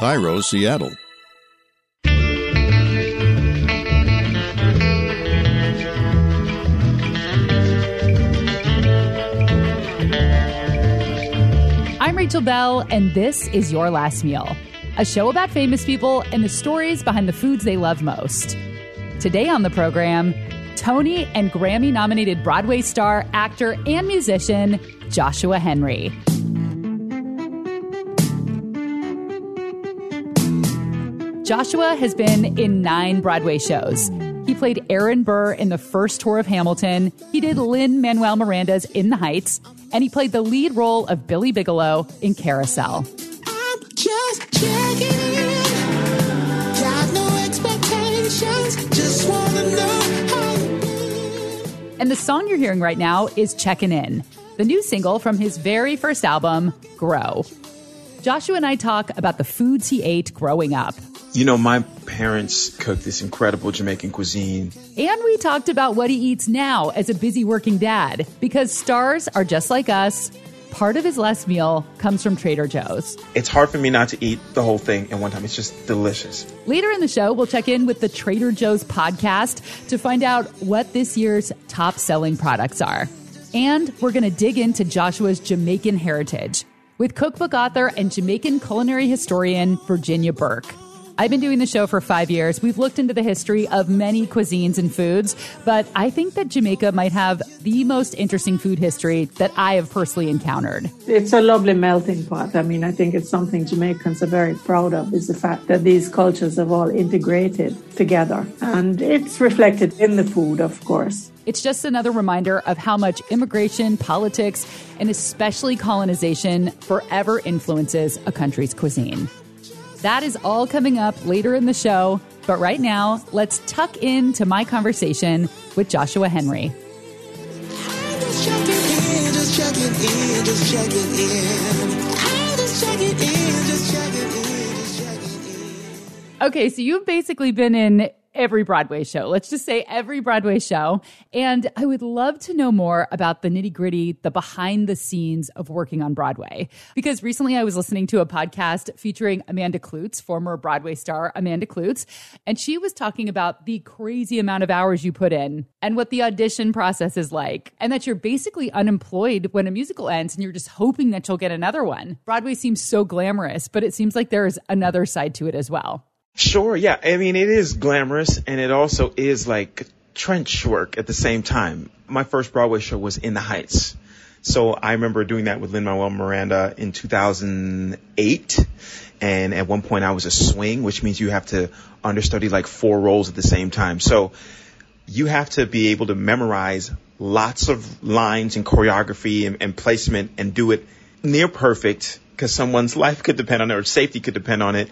KIRO, Seattle. I'm Rachel Belle, and this is Your Last Meal, a show about famous people and the stories behind the foods they love most. Today on the program, Tony and Grammy nominated Broadway star, actor, and musician Joshua Henry. Joshua has been in nine Broadway shows. He played Aaron Burr in the first tour of Hamilton. He did Lin Manuel Miranda's In the Heights, and he played the lead role of Billy Bigelow in Carousel. I'm just checking in. Got no expectations. Just wanna know how you been. And the song you're hearing right now is Checkin' In, the new single from his very first album, Grow. Joshua and I talk about the foods he ate growing up. You know, my parents cooked this incredible Jamaican cuisine. And we talked about what he eats now as a busy working dad. Because stars are just like us. Part of his last meal comes from Trader Joe's. It's hard for me not to eat the whole thing in one time. It's just delicious. Later in the show, we'll check in with the Trader Joe's podcast to find out what this year's top selling products are. And we're going to dig into Joshua's Jamaican heritage with cookbook author and Jamaican culinary historian Virginia Burke. I've been doing the show for five years. We've looked into the history of many cuisines and foods, but I think that Jamaica might have the most interesting food history that I have personally encountered. It's a lovely melting pot. I mean, I think it's something Jamaicans are very proud of is the fact that these cultures have all integrated together. And it's reflected in the food, of course. It's just another reminder of how much immigration, politics, and especially colonization forever influences a country's cuisine. That is all coming up later in the show. But right now, let's tuck into my conversation with Joshua Henry. Okay, so you've basically been in every Broadway show. Let's just say every Broadway show. And I would love to know more about the nitty gritty, the behind the scenes of working on Broadway. Because recently I was listening to a podcast featuring Amanda Kloots, former Broadway star Amanda Kloots, and she was talking about the crazy amount of hours you put in and what the audition process is like. And that you're basically unemployed when a musical ends and you're just hoping that you'll get another one. Broadway seems so glamorous, but it seems like there's another side to it as well. Sure, yeah. I mean, it is glamorous and it also is like trench work at the same time. My first Broadway show was In the Heights. So I remember doing that with Lin-Manuel Miranda in 2008. And at one point I was a swing, which means you have to understudy like four roles at the same time. So you have to be able to memorize lots of lines and choreography and, and placement and do it near perfect because someone's life could depend on it or safety could depend on it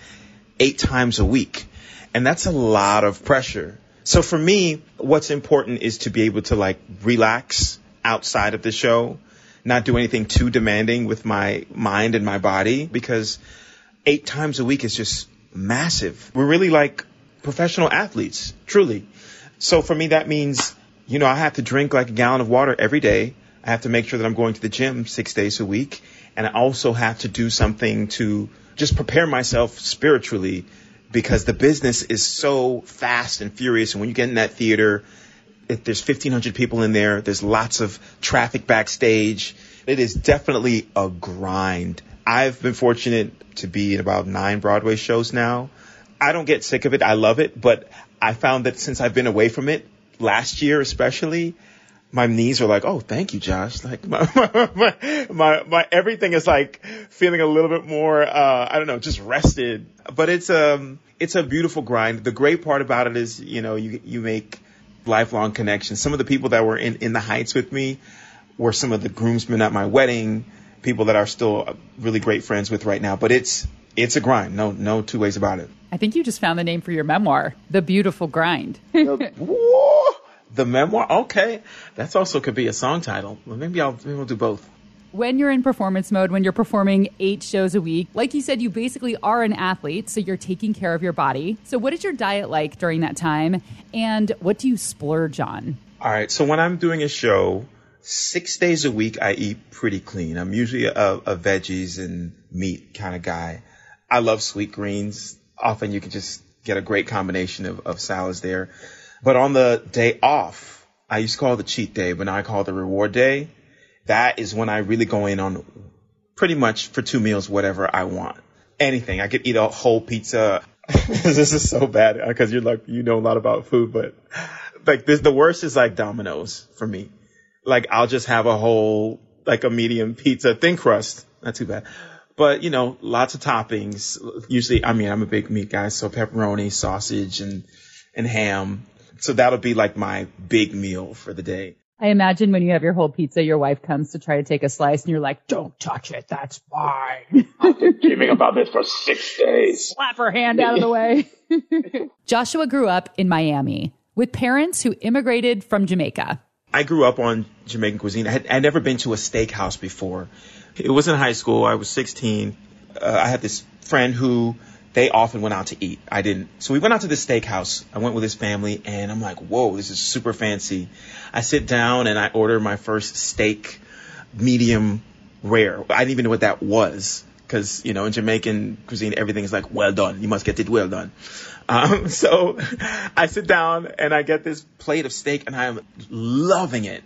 eight times a week. And that's a lot of pressure. So for me, what's important is to be able to like relax outside of the show, not do anything too demanding with my mind and my body because eight times a week is just massive. We're really like professional athletes, truly. So for me, that means, you know, I have to drink like a gallon of water every day. I have to make sure that I'm going to the gym six days a week. And I also have to do something to just prepare myself spiritually because the business is so fast and furious. And when you get in that theater, if there's 1500 people in there, there's lots of traffic backstage. It is definitely a grind. I've been fortunate to be in about nine Broadway shows now. I don't get sick of it. I love it, but I found that since I've been away from it last year, especially, my knees are like, oh, thank you, Josh. Like my, my, my, my, everything is like feeling a little bit more, uh, I don't know, just rested. But it's, um, it's a beautiful grind. The great part about it is, you know, you, you make lifelong connections. Some of the people that were in, in the heights with me were some of the groomsmen at my wedding, people that are still really great friends with right now. But it's, it's a grind. No, no two ways about it. I think you just found the name for your memoir, The Beautiful Grind. The memoir? Okay. That's also could be a song title. Well, maybe I'll, maybe we'll do both. when you're in performance mode, when you're performing eight shows a week, like you said, you basically are an athlete, so you're taking care of your body. So, what is your diet like during that time? And what do you splurge on? All right. So when I'm doing a show, six days a week, I eat pretty clean. I'm usually a, a veggies and meat kind of guy. I love Sweetgreens. Often you can just get a great combination of, of salads there. But on the day off, I used to call it the cheat day, but now I call it the reward day. That is when I really go in on pretty much for two meals, whatever I want. Anything. I could eat a whole pizza. this is so bad because you're like, you know a lot about food, but like this, the worst is like Domino's for me. Like I'll just have a whole, like a medium pizza, thin crust. Not too bad. But you know, lots of toppings. Usually, I mean, I'm a big meat guy, so pepperoni, sausage, and, and ham. So that'll be like my big meal for the day. I imagine when you have your whole pizza, your wife comes to try to take a slice and you're like, don't touch it. That's mine. I've been dreaming about this for six days. Slap her hand out of the way. Joshua grew up in Miami with parents who immigrated from Jamaica. I grew up on Jamaican cuisine. I had I'd never been to a steakhouse before. It was in high school. I was 16. Uh, I had this friend who they often went out to eat. I didn't. So we went out to this steakhouse. I went with his family and I'm like, whoa, this is super fancy. I sit down and I order my first steak, medium rare. I didn't even know what that was because, you know, in Jamaican cuisine, everything is like, well done. You must get it well done. Um, so I sit down and I get this plate of steak and I'm loving it.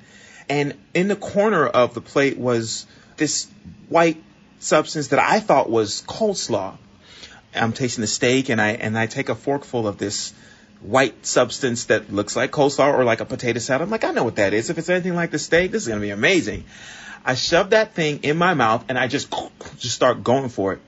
And in the corner of the plate was this white substance that I thought was coleslaw. I'm tasting the steak and I and I take a forkful of this white substance that looks like coleslaw or like a potato salad. I'm like, I know what that is. If it's anything like the steak, this is gonna be amazing. I shove that thing in my mouth and I just just start going for it.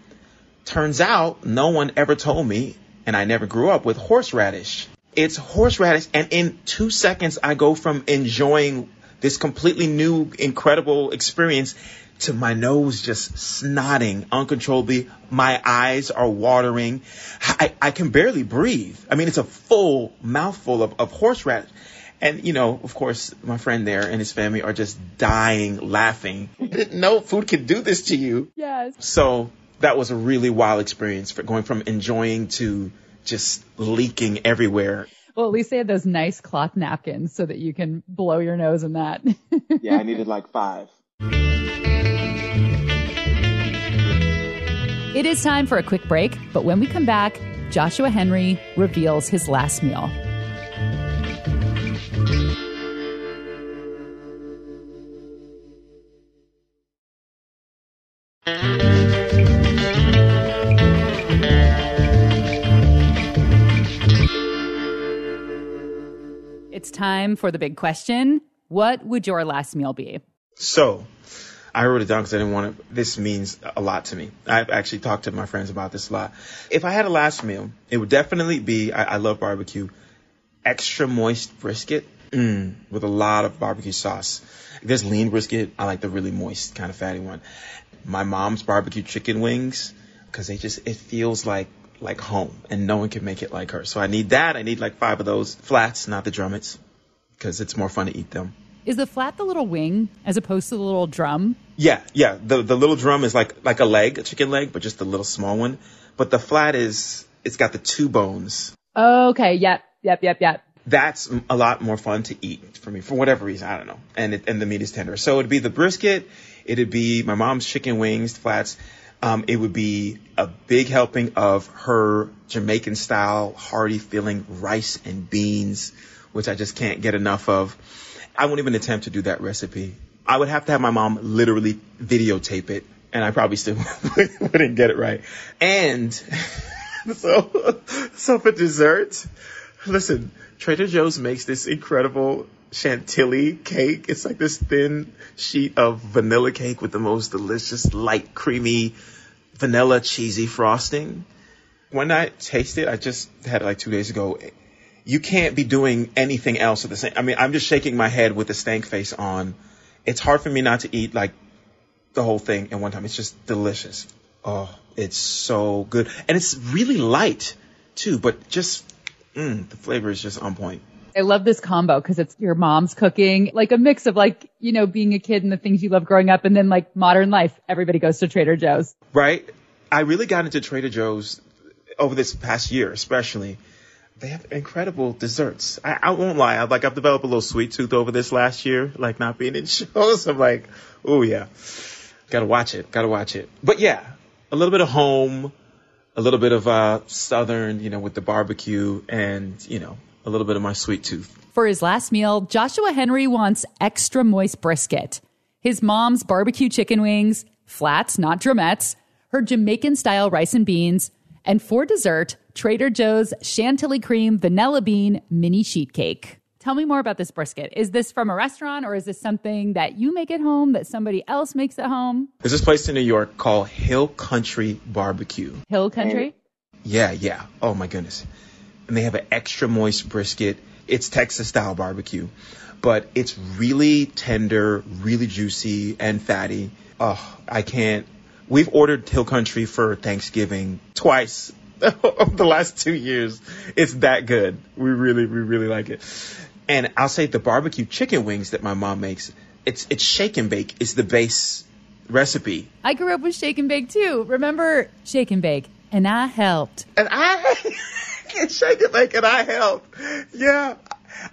Turns out no one ever told me, and I never grew up with horseradish. It's horseradish, and in two seconds I go from enjoying this completely new, incredible experience to my nose just snotting uncontrollably. My eyes are watering. I, I can barely breathe. I mean, it's a full mouthful of, of horseradish. And, you know, of course, my friend there and his family are just dying laughing. Didn't know food could do this to you. Yes. So that was a really wild experience for going from enjoying to just leaking everywhere. Well, at least they had those nice cloth napkins so that you can blow your nose in that. Yeah, I needed like five. It is time for a quick break, but when we come back, Joshua Henry reveals his last meal. Time for the big question. What would your last meal be? So I wrote it down because I didn't want to. This means a lot to me. I've actually talked to my friends about this a lot. If I had a last meal, it would definitely be. I, I love barbecue. Extra moist brisket mm, with a lot of barbecue sauce. There's lean brisket, I like the really moist kind of fatty one. My mom's barbecue chicken wings because they just it feels like like home, and no one can make it like her. So I need that. I need like five of those flats, not the drumettes, because it's more fun to eat them. Is the flat the little wing as opposed to the little drum? Yeah, yeah. The the little drum is like like a leg, a chicken leg, but just a little small one. But the flat is it's got the two bones. Okay, yep, yep, yep, yep. That's a lot more fun to eat for me for whatever reason. I don't know. And it, and the meat is tender. So it'd be the brisket. It'd be my mom's chicken wings, flats. Um, it would be a big helping of her Jamaican style hearty feeling rice and beans, which I just can't get enough of. I won't even attempt to do that recipe. I would have to have my mom literally videotape it, and I probably still wouldn't get it right. And so, so for dessert, listen, Trader Joe's makes this incredible chantilly cake. It's like this thin sheet of vanilla cake with the most delicious, light, creamy, vanilla cheesy frosting. When I tasted, it I just had it like two days ago you can't be doing anything else at the same. I mean, I'm just shaking my head with the stank face on. It's hard for me not to eat like the whole thing in one time. It's just delicious. Oh, it's so good, and it's really light too. But just mm, the flavor is just on point. I love this combo because it's your mom's cooking, like a mix of like, you know, being a kid and the things you love growing up and then like modern life. Everybody goes to Trader Joe's. Right. I really got into Trader Joe's over this past year, especially they have incredible desserts. I, I won't lie. I like I've developed a little sweet tooth over this last year, like not being in shows. I'm like, oh yeah, gotta watch it, gotta watch it. But yeah, a little bit of home, a little bit of uh, southern, you know, with the barbecue, and you know, a little bit of my sweet tooth. For his last meal, Joshua Henry wants extra moist brisket, his mom's barbecue chicken wings, flats, not drumettes, her Jamaican style rice and beans, and for dessert, Trader Joe's Chantilly cream vanilla bean mini sheet cake. Tell me more about this brisket. Is this from a restaurant or is this something that you make at home that somebody else makes at home? There's this place in New York called Hill Country Barbecue. Hill Country? Yeah, yeah. Oh my goodness. And they have an extra moist brisket. It's Texas style barbecue, but it's really tender, really juicy and fatty. Oh, I can't. We've ordered Hill Country for Thanksgiving twice over the last two years. It's that good. We really, we really like it. And I'll say the barbecue chicken wings that my mom makes, it's it's shake and bake is the base recipe. I grew up with shake and bake too. Remember shake and bake? And I helped. And I can shake it. bake and I helped. Yeah.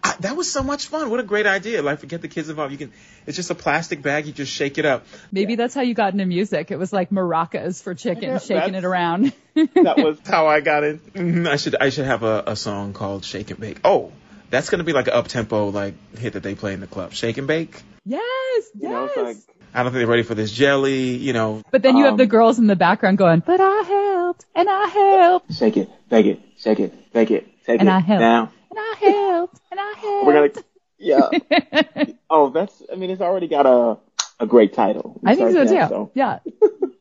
I, that was so much fun. What a great idea. Like forget the kids involved. You can it's just a plastic bag, you just shake it up. Maybe that's how you got into music. It was like maracas for chicken, Yeah, shaking it around. That was how I got it. Mhm, I should I should have a, a song called Shake and Bake. Oh, that's gonna be like an up tempo like hit that they play in the club. Shake and bake. yes, yes. know, it's like I don't think they're ready for this jelly, you know. but then you have Um, the girls in the background going, but I helped, and I helped, Shake it, bake it, shake it, bake it, shake and it. I helped, Now and I helped, and I helped. we're gonna, yeah. oh, that's. I mean, it's already got a a great title. I think so Start too. there,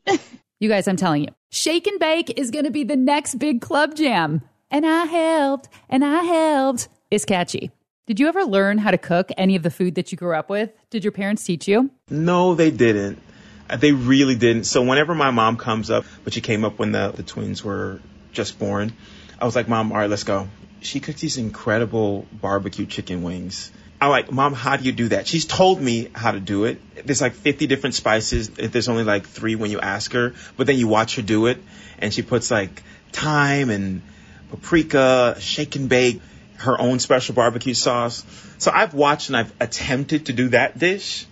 Yeah. you guys, I'm telling you, Shake and Bake is going to be the next big club jam. And I helped, and I helped. Is catchy. Did you ever learn how to cook any of the food that you grew up with? Did your parents teach you? No, they didn't. Uh, They really didn't. So whenever my mom comes up, but she came up when the, the twins were just born, I was like, Mom, all right, let's go. She cooks these incredible barbecue chicken wings. I'm like, Mom, how do you do that? She's told me how to do it. There's like 50 different spices. There's only like three when you ask her, but then you watch her do it, and she puts like thyme and paprika, shake and bake, her own special barbecue sauce. So I've watched and I've attempted to do that dish.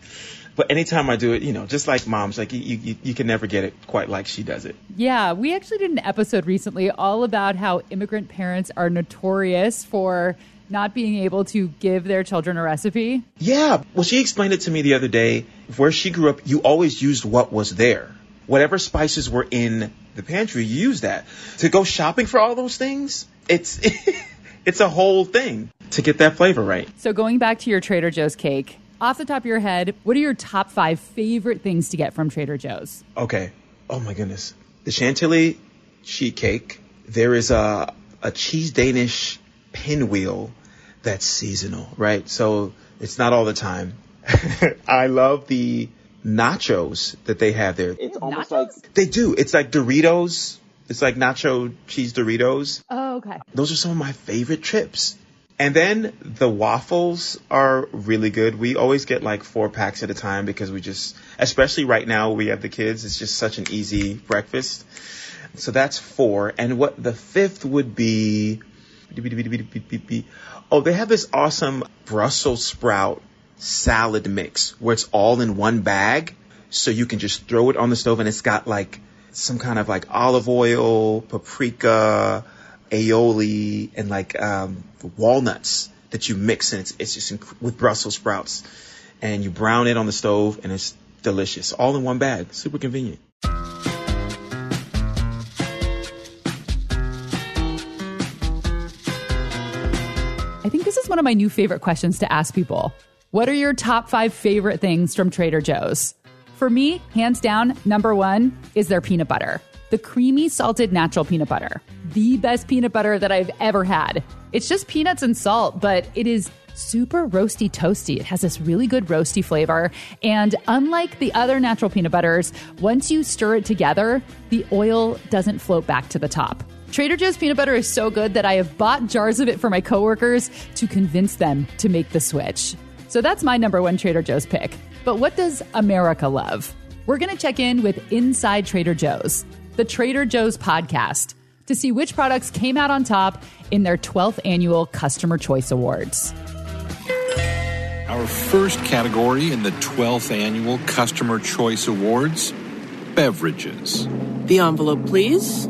But anytime I do it, you know, just like mom's, like you, you, you can never get it quite like she does it. Yeah, we actually did an episode recently all about how immigrant parents are notorious for not being able to give their children a recipe. Yeah. Well, she explained it to me the other day. Where she grew up, you always used what was there. Whatever spices were in the pantry, you use that. To go shopping for all those things, it's it's a whole thing to get that flavor right. So, going back to your Trader Joe's cake, off the top of your head, what are your top five favorite things to get from Trader Joe's? Okay. Oh my goodness. The Chantilly sheet cake. There is a a cheese Danish pinwheel that's seasonal, right? So it's not all the time. I love the nachos that they have there. It's almost Nachos? like They do. It's like Doritos. It's like nacho cheese Doritos. Oh, okay. Those are some of my favorite trips. And then the waffles are really good. We always get like four packs at a time because we just, especially right now we have the kids, it's just such an easy breakfast. So that's four. And what the fifth would be, oh, they have this awesome Brussels sprout salad mix where it's all in one bag. So you can just throw it on the stove and it's got like some kind of like olive oil, paprika, aioli, and like um, walnuts that you mix and it's, it's just inc- with Brussels sprouts. And you brown it on the stove and it's delicious. All in one bag. Super convenient. I think this is one of my new favorite questions to ask people. What are your top five favorite things from Trader Joe's? For me, hands down, number one is their peanut butter. The creamy, salted, natural peanut butter. The best peanut butter that I've ever had. It's just peanuts and salt, but it is super roasty toasty. It has this really good roasty flavor. And unlike the other natural peanut butters, once you stir it together, the oil doesn't float back to the top. Trader Joe's peanut butter is so good that I have bought jars of it for my coworkers to convince them to make the switch. So that's my number one Trader Joe's pick. But what does America love? We're going to check in with Inside Trader Joe's, the Trader Joe's podcast, to see which products came out on top in their 12th annual Customer Choice Awards. Our first category in the 12th annual Customer Choice Awards beverages. The envelope, please.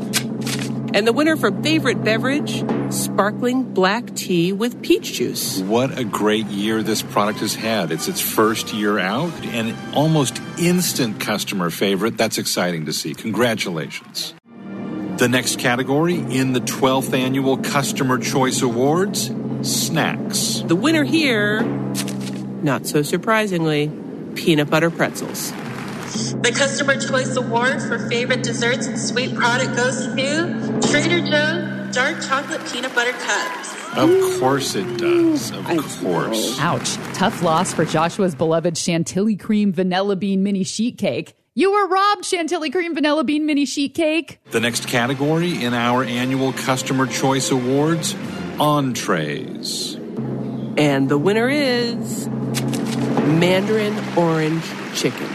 And the winner for favorite beverage, sparkling black tea with peach juice. What a great year this product has had. It's its first year out and almost instant customer favorite. That's exciting to see. Congratulations. The next category in the 12th annual Customer Choice Awards snacks. The winner here, not so surprisingly, peanut butter pretzels. The Customer Choice Award for favorite desserts and sweet product goes to Trader Joe's Dark Chocolate Peanut Butter Cups. Of course it does. Of course. Ouch. Tough loss for Joshua's beloved Chantilly Cream Vanilla Bean Mini Sheet Cake. You were robbed, Chantilly Cream Vanilla Bean Mini Sheet Cake. The next category in our annual Customer Choice Awards entrees. And the winner is Mandarin Orange Chicken.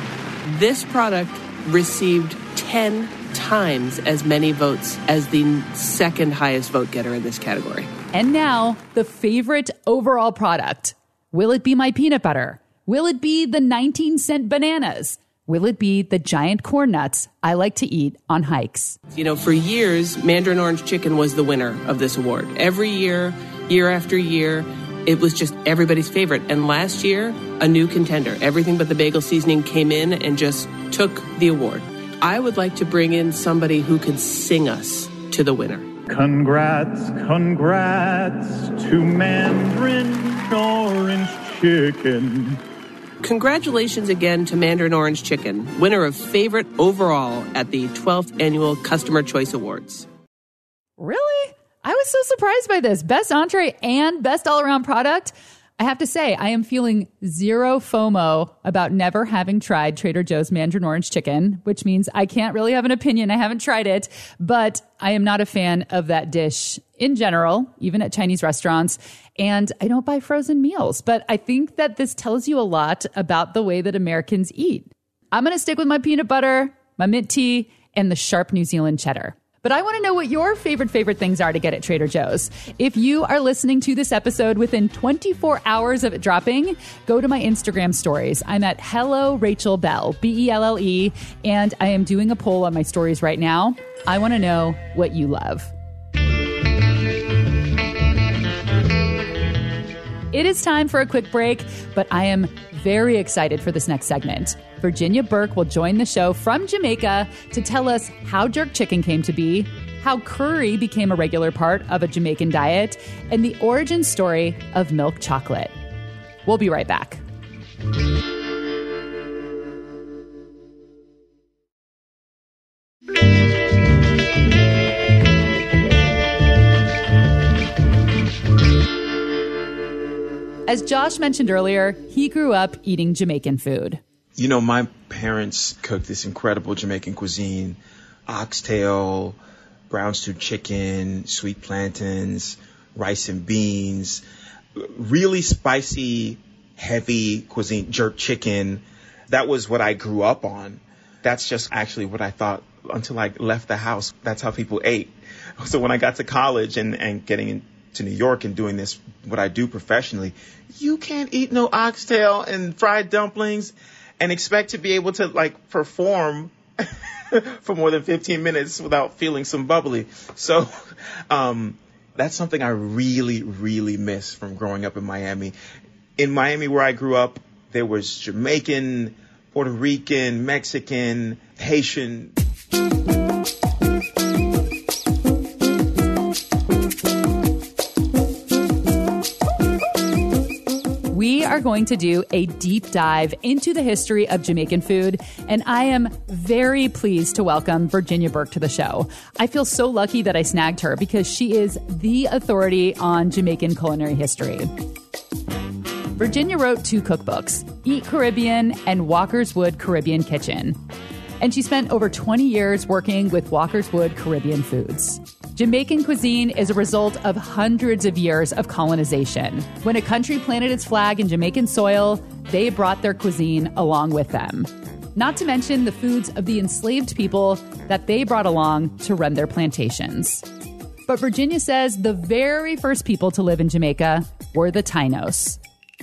This product received 10 times as many votes as the second highest vote getter in this category. And now, the favorite overall product. Will it be my peanut butter? Will it be the 19 cent bananas? Will it be the giant corn nuts I like to eat on hikes? You know, for years, Mandarin Orange Chicken was the winner of this award. Every year, year after year, it was just everybody's favorite. And last year, a new contender. Everything but the bagel seasoning came in and just took the award. I would like to bring in somebody who could sing us to the winner. Congrats, congrats to Mandarin Orange Chicken. Congratulations again to Mandarin Orange Chicken, winner of favorite overall at the 12th annual Customer Choice Awards. Really? I was so surprised by this. Best entree and best all around product. I have to say, I am feeling zero FOMO about never having tried Trader Joe's Mandarin Orange Chicken, which means I can't really have an opinion. I haven't tried it, but I am not a fan of that dish in general, even at Chinese restaurants. And I don't buy frozen meals, but I think that this tells you a lot about the way that Americans eat. I'm going to stick with my peanut butter, my mint tea, and the sharp New Zealand cheddar. But I want to know what your favorite, favorite things are to get at Trader Joe's. If you are listening to this episode within 24 hours of it dropping, go to my Instagram stories. I'm at Hello Rachel Belle, B E L L E, and I am doing a poll on my stories right now. I want to know what you love. It is time for a quick break, but I am very excited for this next segment. Virginia Burke will join the show from Jamaica to tell us how jerk chicken came to be, how curry became a regular part of a Jamaican diet, and the origin story of milk chocolate. We'll be right back. As Josh mentioned earlier, he grew up eating Jamaican food. You know, my parents cooked this incredible Jamaican cuisine oxtail, brown stewed chicken, sweet plantains, rice and beans, really spicy, heavy cuisine, jerk chicken. That was what I grew up on. That's just actually what I thought until I left the house. That's how people ate. So when I got to college and, and getting into New York and doing this, what I do professionally, you can't eat no oxtail and fried dumplings and expect to be able to like perform for more than 15 minutes without feeling some bubbly. So, um, that's something I really, really miss from growing up in Miami. In Miami, where I grew up, there was Jamaican, Puerto Rican, Mexican, Haitian. Are going to do a deep dive into the history of Jamaican food, and I am very pleased to welcome Virginia Burke to the show. I feel so lucky that I snagged her because she is the authority on Jamaican culinary history. Virginia wrote two cookbooks Eat Caribbean and Walkerswood Caribbean Kitchen. And she spent over 20 years working with Walkerswood Caribbean Foods. Jamaican cuisine is a result of hundreds of years of colonization. When a country planted its flag in Jamaican soil, they brought their cuisine along with them. Not to mention the foods of the enslaved people that they brought along to run their plantations. But Virginia says the very first people to live in Jamaica were the Tainos.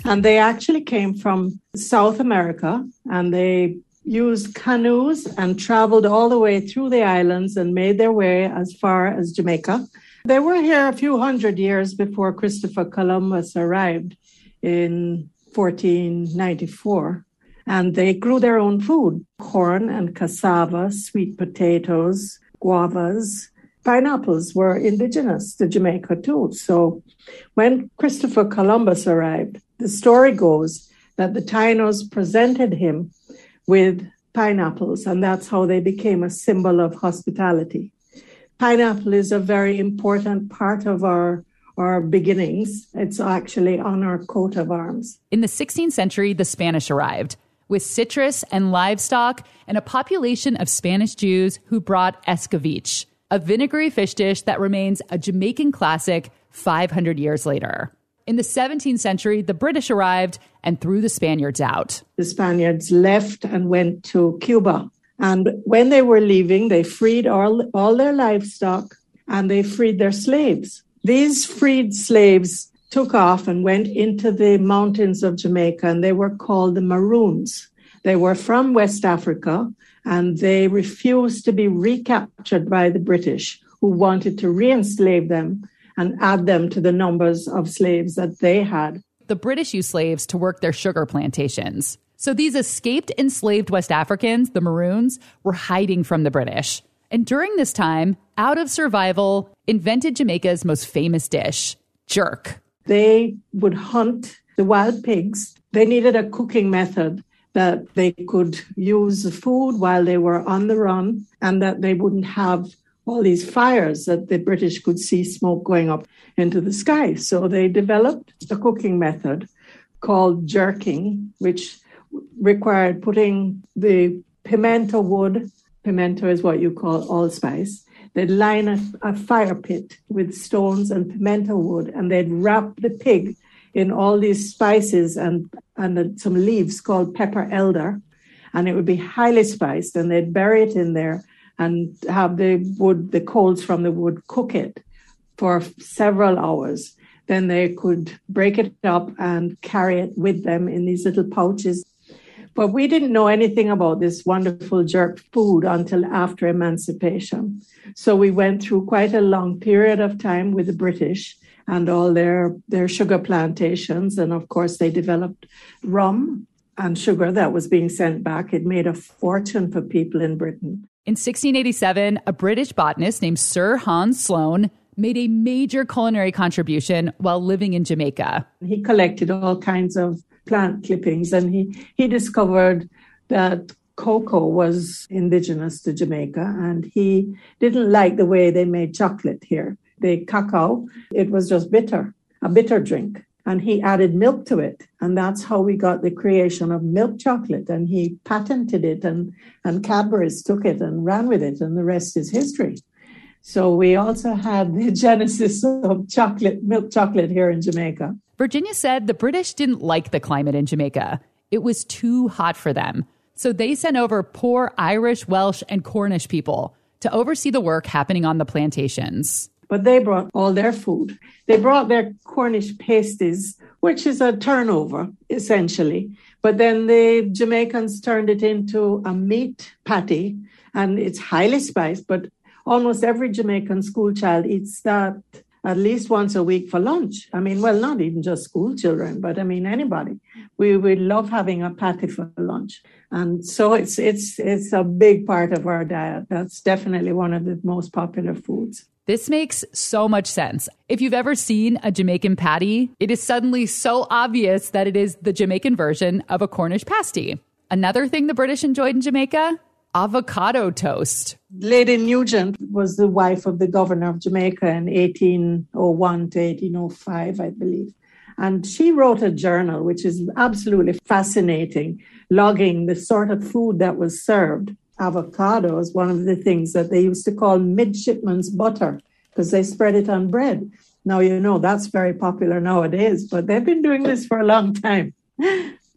And they actually came from South America and they used canoes and traveled all the way through the islands and made their way as far as Jamaica. They were here a few hundred years before Christopher Columbus arrived in 1494. And they grew their own food corn and cassava, sweet potatoes, guavas. Pineapples were indigenous to Jamaica too. So when Christopher Columbus arrived, the story goes that the Tainos presented him with pineapples, and that's how they became a symbol of hospitality. Pineapple is a very important part of our our beginnings. It's actually on our coat of arms. In the 16th century, the Spanish arrived with citrus and livestock and a population of Spanish Jews who brought escovitch, a vinegary fish dish that remains a Jamaican classic 500 years later. In the 17th century, the British arrived and threw the Spaniards out. The Spaniards left and went to Cuba. And when they were leaving, they freed all, all their livestock and they freed their slaves. These freed slaves took off and went into the mountains of Jamaica, and they were called the Maroons. They were from West Africa, and they refused to be recaptured by the British, who wanted to re-enslave them and add them to the numbers of slaves that they had. The British used slaves to work their sugar plantations. So these escaped enslaved West Africans, the Maroons, were hiding from the British. And during this time, out of survival, invented Jamaica's most famous dish, jerk. They would hunt the wild pigs. They needed a cooking method that they could use the food while they were on the run and that they wouldn't have all these fires that the British could see smoke going up into the sky. So they developed a cooking method called jerking, which required putting the pimento wood Pimento is what you call allspice. They'd line a, a fire pit with stones and pimento wood, and they'd wrap the pig in all these spices and, and some leaves called pepper elder. And it would be highly spiced, and they'd bury it in there and have the wood, the coals from the wood, cook it for several hours. Then they could break it up and carry it with them in these little pouches but we didn't know anything about this wonderful jerk food until after emancipation. So we went through quite a long period of time with the British and all their, their sugar plantations. And of course, they developed rum and sugar that was being sent back. It made a fortune for people in Britain. In 1687, a British botanist named Sir Hans Sloane made a major culinary contribution while living in Jamaica. He collected all kinds of plant clippings, and he, he discovered that cocoa was indigenous to Jamaica, and he didn't like the way they made chocolate here. The cacao, it was just bitter, a bitter drink. And he added milk to it. And that's how we got the creation of milk chocolate. And he patented it, and, and Cadbury's took it and ran with it, and the rest is history. So we also had the genesis of chocolate, milk chocolate here in Jamaica. Virginia said the British didn't like the climate in Jamaica. It was too hot for them. So they sent over poor Irish, Welsh, and Cornish people to oversee the work happening on the plantations. But they brought all their food. They brought their Cornish pasties, which is a turnover, essentially. But then the Jamaicans turned it into a meat patty, and it's highly spiced, but almost every Jamaican school child eats that at least once a week for lunch. I mean, well, not even just school children, but I mean anybody. We we love having a patty for lunch, and so it's it's it's a big part of our diet. That's definitely one of the most popular foods. This makes so much sense. If you've ever seen a Jamaican patty, it is suddenly so obvious that it is the Jamaican version of a Cornish pasty. Another thing the British enjoyed in Jamaica avocado toast. Lady Nugent was the wife of the governor of Jamaica in 1801 to 1805, I believe. And she wrote a journal, which is absolutely fascinating, logging the sort of food that was served. Avocado is one of the things that they used to call midshipman's butter because they spread it on bread. Now, you know, that's very popular nowadays, but they've been doing this for a long time.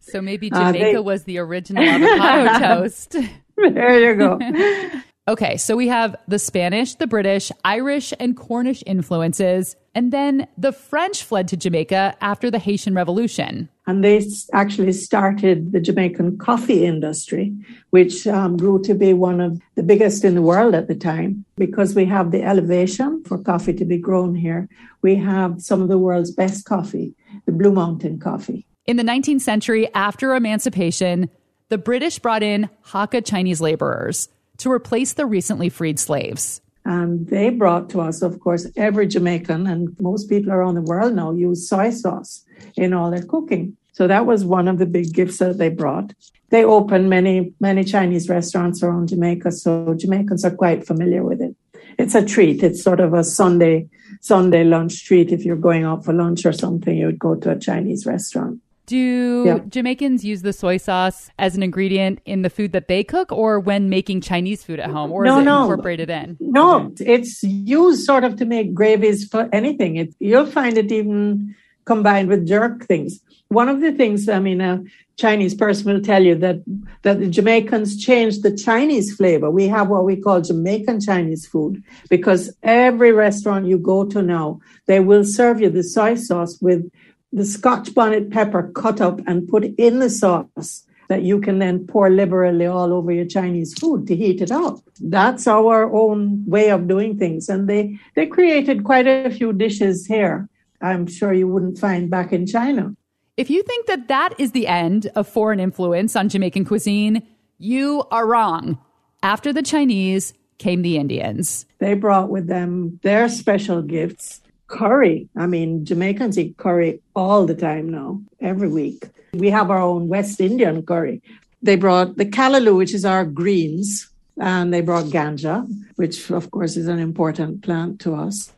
So maybe Jamaica uh, they... was the original avocado toast. there you go. Okay, so we have the Spanish, the British, Irish, and Cornish influences, and then the French fled to Jamaica after the Haitian Revolution. And they actually started the Jamaican coffee industry, which um, grew to be one of the biggest in the world at the time because we have the elevation for coffee to be grown here. We have some of the world's best coffee, the Blue Mountain coffee. In the 19th century, after emancipation, the British brought in Hakka Chinese laborers to replace the recently freed slaves. And they brought to us, of course, every Jamaican and most people around the world now use soy sauce in all their cooking. So that was one of the big gifts that they brought. They opened many, many Chinese restaurants around Jamaica, so Jamaicans are quite familiar with it. It's a treat. It's sort of a Sunday, Sunday lunch treat. If you're going out for lunch or something, you would go to a Chinese restaurant. Do Yeah. Jamaicans use the soy sauce as an ingredient in the food that they cook or when making Chinese food at home, or No, is it no. incorporated in? No, it's used sort of to make gravies for anything. It, you'll find it even combined with jerk things. One of the things, I mean, a Chinese person will tell you that that the Jamaicans changed the Chinese flavor. We have what we call Jamaican Chinese food because every restaurant you go to now, they will serve you the soy sauce with the Scotch bonnet pepper cut up and put in the sauce that you can then pour liberally all over your Chinese food to heat it up. That's our own way of doing things. And they, they created quite a few dishes here. I'm sure you wouldn't find back in China. If you think that that is the end of foreign influence on Jamaican cuisine, you are wrong. After the Chinese came the Indians. They brought with them their special gifts. Curry. I mean, Jamaicans eat curry all the time now, every week. We have our own West Indian curry. They brought the callaloo, which is our greens, and they brought ganja, which of course is an important plant to us.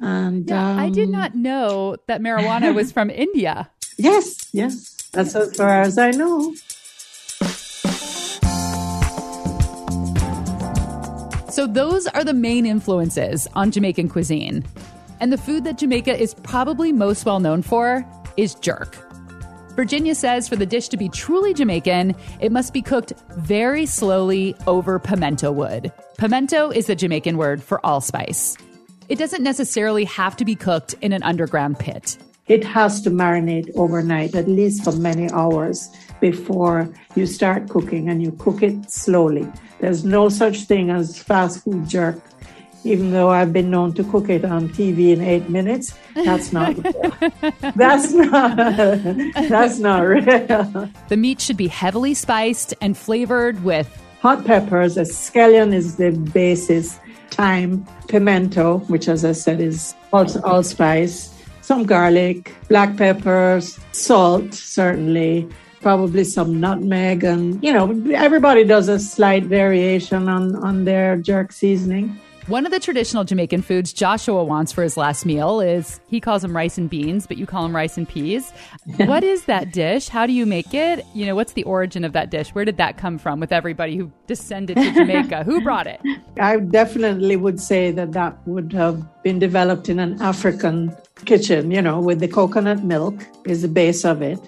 And I did um, not know that marijuana was from India. Yes, yes. That's as far as I know. So, those are the main influences on Jamaican cuisine. And the food that Jamaica is probably most well known for is jerk. Virginia says for the dish to be truly Jamaican, it must be cooked very slowly over pimento wood. Pimento is the Jamaican word for allspice. It doesn't necessarily have to be cooked in an underground pit. It has to marinate overnight, at least for many hours before you start cooking, and you cook it slowly. There's no such thing as fast food jerk. Even though I've been known to cook it on TV in eight minutes, that's not that's not that's not real. The meat should be heavily spiced and flavored with Hot peppers, a scallion is the basis. Thyme, pimento, which as I said is also allspice, some garlic, black peppers, salt, certainly, probably some nutmeg, and you know, everybody does a slight variation on on their jerk seasoning. One of the traditional Jamaican foods Joshua wants for his last meal is he calls them rice and beans, but you call them rice and peas. what is that dish? How do you make it? You know, what's the origin of that dish? Where did that come from with everybody who descended to Jamaica? who brought it? I definitely would say that that would have been developed in an African kitchen, you know, with the coconut milk is the base of it.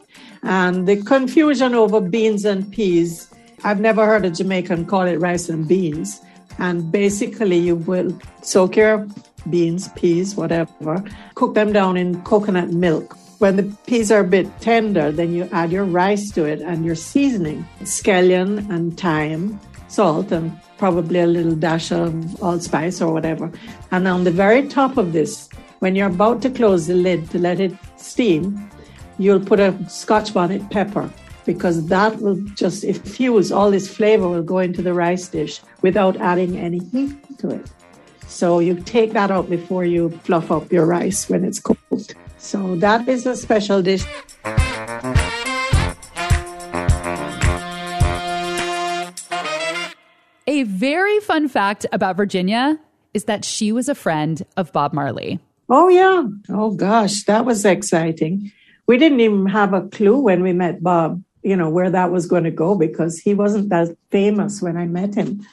And the confusion over beans and peas, I've never heard a Jamaican call it rice and beans. And basically, you will soak your beans, peas, whatever, cook them down in coconut milk. When the peas are a bit tender, then you add your rice to it and your seasoning, scallion and thyme, salt, and probably a little dash of allspice or whatever. And on the very top of this, when you're about to close the lid to let it steam, you'll put a scotch bonnet pepper because that will just infuse all this flavor will go into the rice dish without adding any heat to it. So you take that out before you fluff up your rice when it's cooked. So that is a special dish. A very fun fact about Virginia is that she was a friend of Bob Marley. Oh yeah. Oh gosh, that was exciting. We didn't even have a clue when we met Bob, you know, where that was going to go because he wasn't that famous when I met him.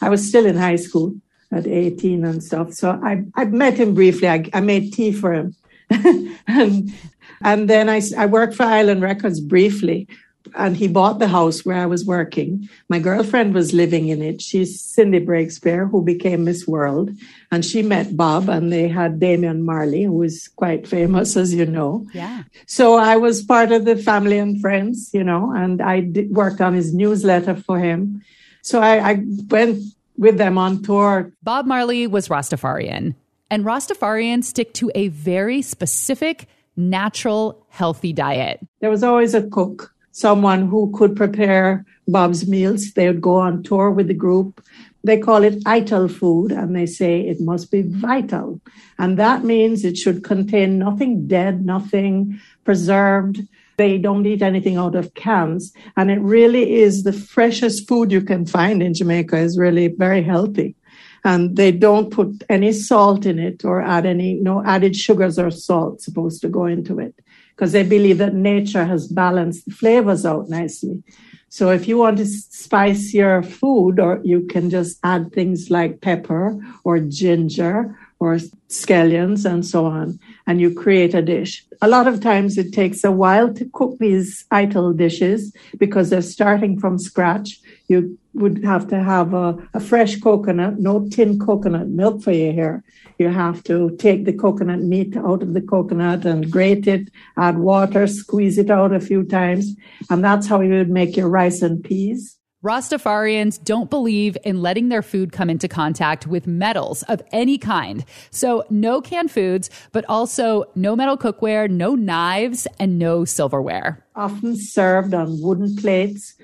I was still in high school at 18 and stuff. So I, I met him briefly. I, I made tea for him. and, and then I, I worked for Island Records briefly and he bought the house where I was working. My girlfriend was living in it. She's Cindy Breakspear, who became Miss World. And she met Bob, and they had Damian Marley, who is quite famous, as you know. Yeah. So I was part of the family and friends, you know, and I did, worked on his newsletter for him. So I, I went with them on tour. Bob Marley was Rastafarian, and Rastafarians stick to a very specific, natural, healthy diet. There was always a cook, someone who could prepare Bob's meals. They would go on tour with the group. They call it ital food and they say it must be vital. And that means it should contain nothing dead, nothing preserved. They don't eat anything out of cans. And it really is the freshest food you can find in Jamaica is really very healthy. And they don't put any salt in it or add any, no added sugars or salt supposed to go into it because they believe that nature has balanced the flavors out nicely. So if you want to spice your food, or you can just add things like pepper or ginger or scallions and so on, and you create a dish. A lot of times it takes a while to cook these ital dishes because they're starting from scratch. You would have to have a, a fresh coconut, no tin coconut milk for your hair. You have to take the coconut meat out of the coconut and grate it, add water, squeeze it out a few times. And that's how you would make your rice and peas. Rastafarians don't believe in letting their food come into contact with metals of any kind. So, no canned foods, but also no metal cookware, no knives, and no silverware. Often served on wooden plates,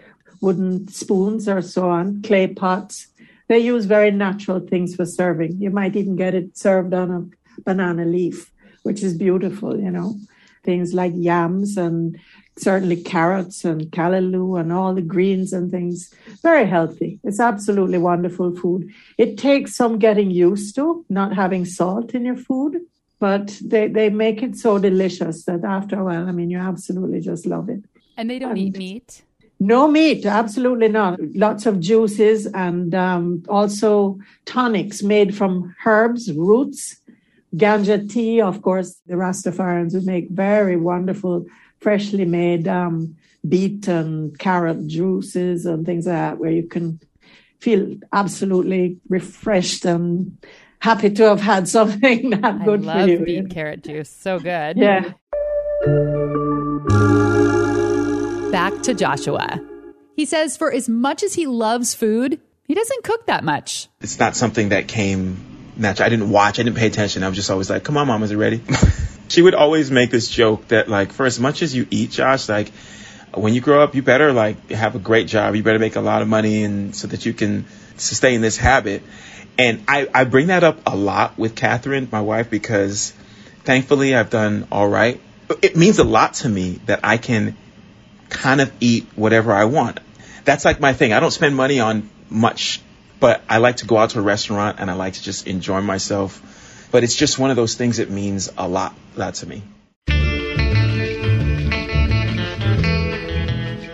wooden spoons, or so on, clay pots. They use very natural things for serving. You might even get it served on a banana leaf, which is beautiful, you know. Things like yams and certainly carrots and callaloo and all the greens and things. Very healthy. It's absolutely wonderful food. It takes some getting used to not having salt in your food, but they, they make it so delicious that after a while, I mean, you absolutely just love it. And they don't And- eat meat. No meat, absolutely not. Lots of juices and um, also tonics made from herbs, roots, ganja tea. Of course, the Rastafarians would make very wonderful, freshly made um, beet and carrot juices and things like that, where you can feel absolutely refreshed and happy to have had something that I good love for you. beet carrot juice. So good. Yeah. Back to Joshua. He says for as much as he loves food, he doesn't cook that much. It's not something that came natural. I didn't watch. I didn't pay attention. I was just always like, "Come on, mom, is it ready?" she would always make this joke that like, for as much as you eat, Josh, like when you grow up, you better like have a great job. You better make a lot of money, and so that you can sustain this habit. And I, I bring that up a lot with Catherine, my wife, because thankfully I've done all right. It means a lot to me that I can kind of eat whatever I want. That's like my thing. I don't spend money on much, but I like to go out to a restaurant and I like to just enjoy myself. But it's just one of those things that means a lot, lot to me.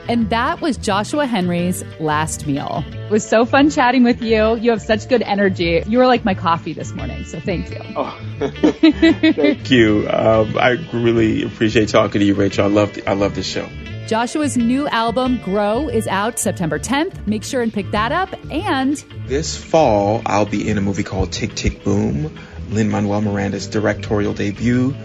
And that was Joshua Henry's last meal. It was so fun chatting with you. You have such good energy. You were like my coffee this morning, so thank you. Oh, thank you. Um, I really appreciate talking to you, Rachel. I love, I love this show. Joshua's new album, Grow, is out September 10th. Make sure and pick that up. And This fall, I'll be in a movie called Tick Tick Boom, Lin Manuel Miranda's directorial debut,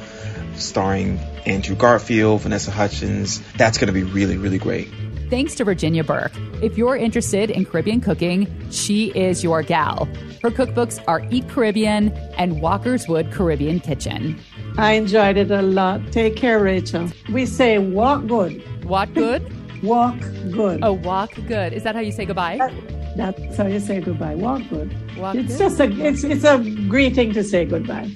starring Andrew Garfield, Vanessa Hudgens. That's going to be really, really great. thanks to Virginia Burke. If you're interested in Caribbean cooking, she is your gal. Her cookbooks are Eat Caribbean and Walkerswood Caribbean Kitchen. I enjoyed it a lot. Take care, Rachel. We say walk good. What good? Walk good. Oh, walk good. Is that how you say goodbye? That's how you say goodbye. Walk good. Walk it's good. just a it's it's a greeting to say goodbye.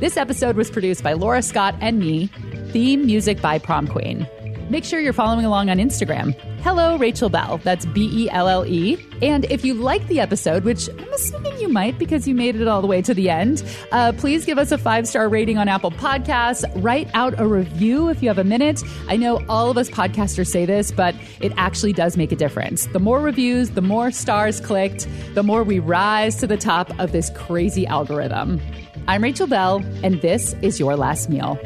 This episode was produced by Laura Scott and me. Theme music by Prom Queen. Make sure you're following along on Instagram. Hello, Rachel Belle. That's B E L L E. And if you like the episode, which I'm assuming you might because you made it all the way to the end, uh, please give us a five star rating on Apple Podcasts. Write out a review if you have a minute. I know all of us podcasters say this, but it actually does make a difference. The more reviews, the more stars clicked, the more we rise to the top of this crazy algorithm. I'm Rachel Belle, and this is Your Last Meal.